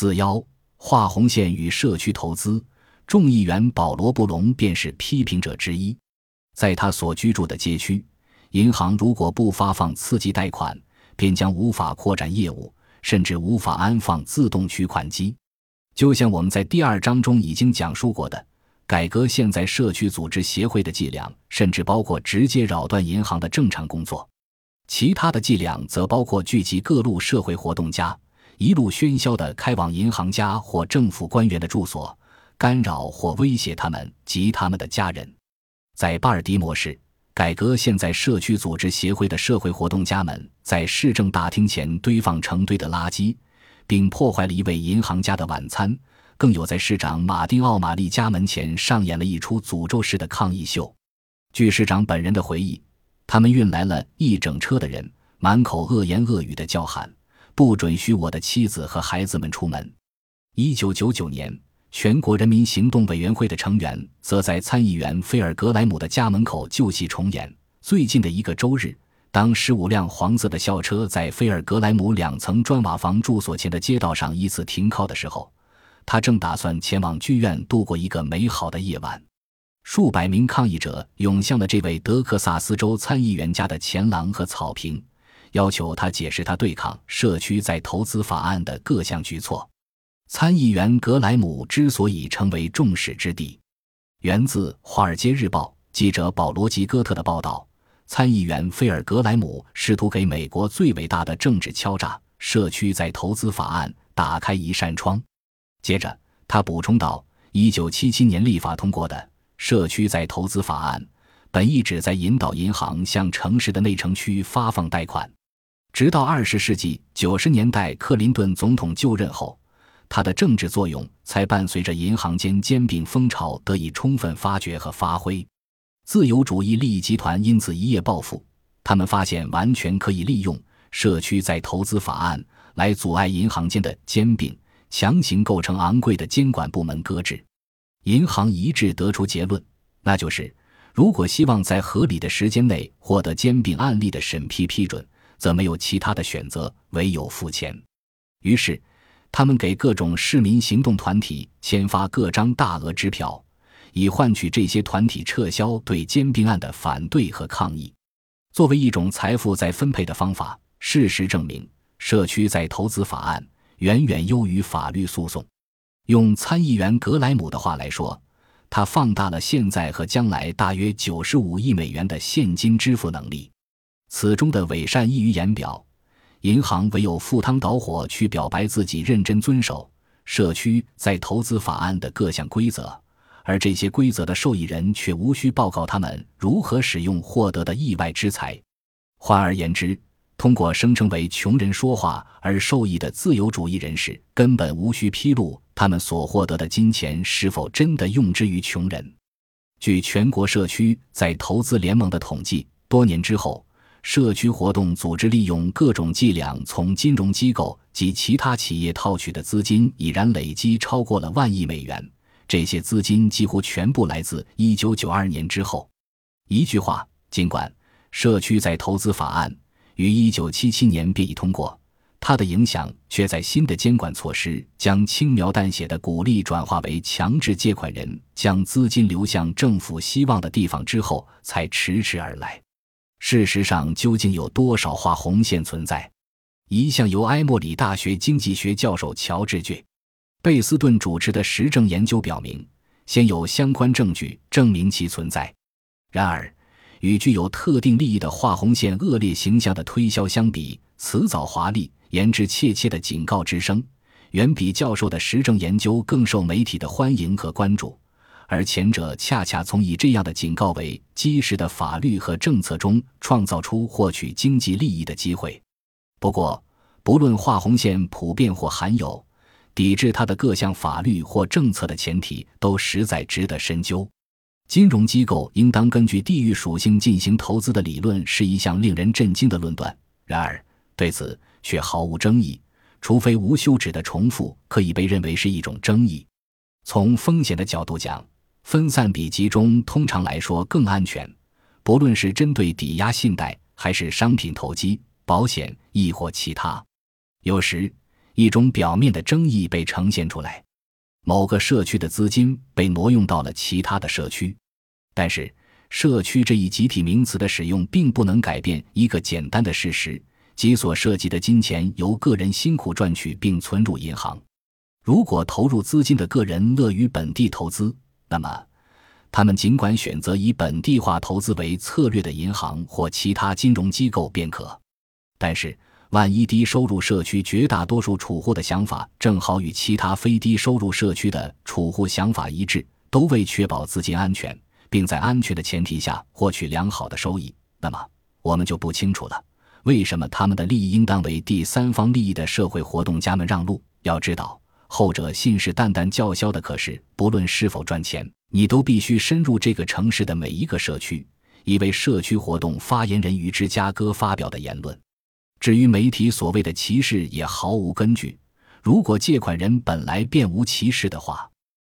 四幺画红线与社区投资，众议员保罗·布隆便是批评者之一。在他所居住的街区，银行如果不发放刺激贷款，便将无法扩展业务，甚至无法安放自动取款机。就像我们在第二章中已经讲述过的，改革现在社区组织协会的伎俩，甚至包括直接扰断银行的正常工作；其他的伎俩则包括聚集各路社会活动家，一路喧嚣地开往银行家或政府官员的住所，干扰或威胁他们及他们的家人。在巴尔的摩市，改革现在社区组织协会的社会活动家们在市政大厅前堆放成堆的垃圾。并破坏了一位银行家的晚餐，更有在市长马丁奥马利家门前上演了一出诅咒式的抗议秀。据市长本人的回忆，他们运来了一整车的人，满口恶言恶语的叫喊：“不准许我的妻子和孩子们出门。”一九九九年，全国人民行动委员会的成员则在参议员菲尔格莱姆的家门口旧戏重演。最近的一个周日。当十五辆黄色的校车在菲尔格莱姆两层砖瓦房住所前的街道上依次停靠的时候，他正打算前往剧院度过一个美好的夜晚。数百名抗议者涌向了这位德克萨斯州参议员家的前廊和草坪，要求他解释他对抗社区在投资法案的各项举措。参议员格莱姆之所以成为众矢之的，源自《华尔街日报》记者保罗·吉戈特的报道。参议员菲尔格莱姆试图给美国最伟大的政治敲诈——社区在投资法案打开一扇窗。接着，他补充道：“1977 年立法通过的社区在投资法案，本意旨在引导银行向城市的内城区发放贷款。直到20世纪90年代克林顿总统就任后，它的政治作用才伴随着银行间兼并风潮得以充分发掘和发挥。”自由主义利益集团因此一夜暴富。他们发现完全可以利用社区在投资法案来阻碍银行间的兼并，强行构成昂贵的监管部门搁置。银行一致得出结论，那就是如果希望在合理的时间内获得兼并案例的审批批准，则没有其他的选择，唯有付钱。于是，他们给各种市民行动团体签发各张大额支票。以换取这些团体撤销对兼并案的反对和抗议。作为一种财富再分配的方法，事实证明，社区在投资法案远远优于法律诉讼。用参议员格莱姆的话来说，他放大了现在和将来大约九十五亿美元的现金支付能力。此中的伪善溢于言表，银行唯有赴汤蹈火去表白自己认真遵守社区在投资法案的各项规则。而这些规则的受益人却无需报告他们如何使用获得的意外之财。换而言之，通过声称为穷人说话而受益的自由主义人士，根本无需披露他们所获得的金钱是否真的用之于穷人。据全国社区在投资联盟的统计，多年之后，社区活动组织利用各种伎俩从金融机构及其他企业套取的资金已然累积超过了万亿美元。这些资金几乎全部来自1992年之后。一句话，尽管社区在投资法案于1977年便已通过，它的影响却在新的监管措施将轻描淡写的鼓励转化为强制借款人将资金流向政府希望的地方之后才迟迟而来。事实上，究竟有多少画红线存在？一项由埃默里大学经济学教授乔治。贝斯顿主持的实证研究表明，先有相关证据证明其存在。然而，与具有特定利益的画红线恶劣形象的推销相比，辞藻华丽、言之切切的警告之声，远比教授的实证研究更受媒体的欢迎和关注。而前者恰恰从以这样的警告为基石的法律和政策中创造出获取经济利益的机会。不过，不论画红线普遍或罕有。抵制它的各项法律或政策的前提都实在值得深究。金融机构应当根据地域属性进行投资的理论是一项令人震惊的论断，然而对此却毫无争议，除非无休止的重复可以被认为是一种争议。从风险的角度讲，分散比集中通常来说更安全，不论是针对抵押信贷，还是商品投机、保险，亦或其他。有时。一种表面的争议被呈现出来：某个社区的资金被挪用到了其他的社区。但是，社区这一集体名词的使用并不能改变一个简单的事实，即所涉及的金钱由个人辛苦赚取并存入银行。如果投入资金的个人乐于本地投资，那么他们尽管选择以本地化投资为策略的银行或其他金融机构便可。但是，万一低收入社区绝大多数储户的想法正好与其他非低收入社区的储户想法一致，都为确保资金安全。并在安全的前提下获取良好的收益，那么我们就不清楚了。为什么他们的利益应当为第三方利益的社会活动家们让路？要知道，后者信誓旦旦叫嚣的可是，不论是否赚钱，你都必须深入这个城市的每一个社区。一位社区活动发言人于芝加哥发表的言论。至于媒体所谓的歧视，也毫无根据。如果借款人本来便无歧视的话，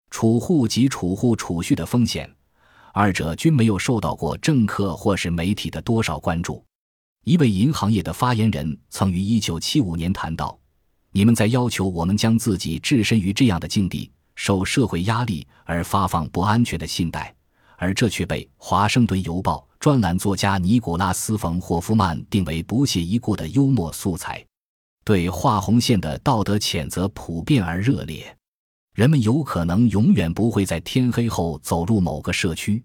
储户及储户储蓄的风险。二者均没有受到过政客或是媒体的多少关注。一位银行业的发言人曾于1975年谈到：“你们在要求我们将自己置身于这样的境地，受社会压力而发放不安全的信贷，而这却被《华盛顿邮报》专栏作家尼古拉斯·冯霍夫曼定为不屑一顾的幽默素材。对画红线的道德谴责普遍而热烈。”人们有可能永远不会在天黑后走入某个社区，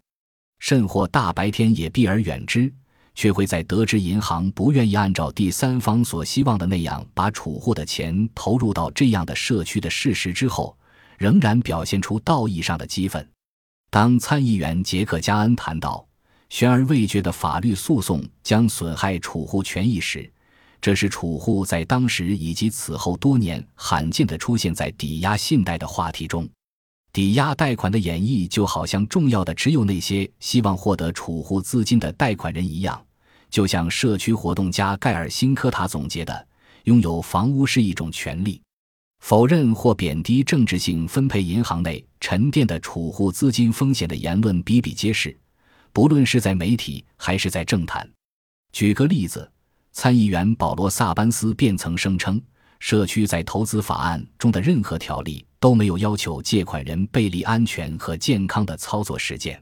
甚或大白天也避而远之，却会在得知银行不愿意按照第三方所希望的那样把储户的钱投入到这样的社区的事实之后，仍然表现出道义上的激愤。当参议员杰克·加恩谈到悬而未决的法律诉讼将损害储户权益时，这是储户在当时以及此后多年罕见的出现在抵押信贷的话题中。抵押贷款的演绎就好像重要的只有那些希望获得储户资金的贷款人一样，就像社区活动家盖尔辛科塔总结的：“拥有房屋是一种权利。”否认或贬低政治性分配银行内沉淀的储户资金风险的言论比比皆是，不论是在媒体还是在政坛。举个例子。参议员保罗·萨班斯便曾声称，社区在投资法案中的任何条例都没有要求借款人背离安全和健康的操作实践。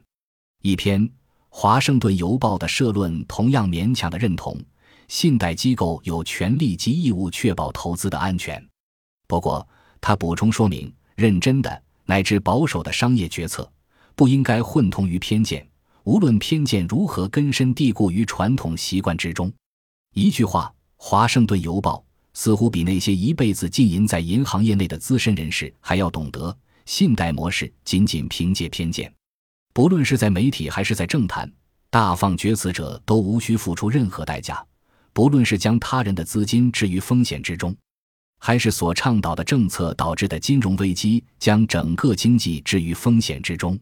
一篇《华盛顿邮报》的社论同样勉强地认同，信贷机构有权利及义务确保投资的安全。不过，他补充说明，认真的乃至保守的商业决策不应该混同于偏见，无论偏见如何根深蒂固于传统习惯之中。一句话，《华盛顿邮报》似乎比那些一辈子浸淫在银行业内的资深人士还要懂得信贷模式。仅仅凭借偏见，不论是在媒体还是在政坛，大放厥词者都无需付出任何代价。不论是将他人的资金置于风险之中，还是所倡导的政策导致的金融危机将整个经济置于风险之中。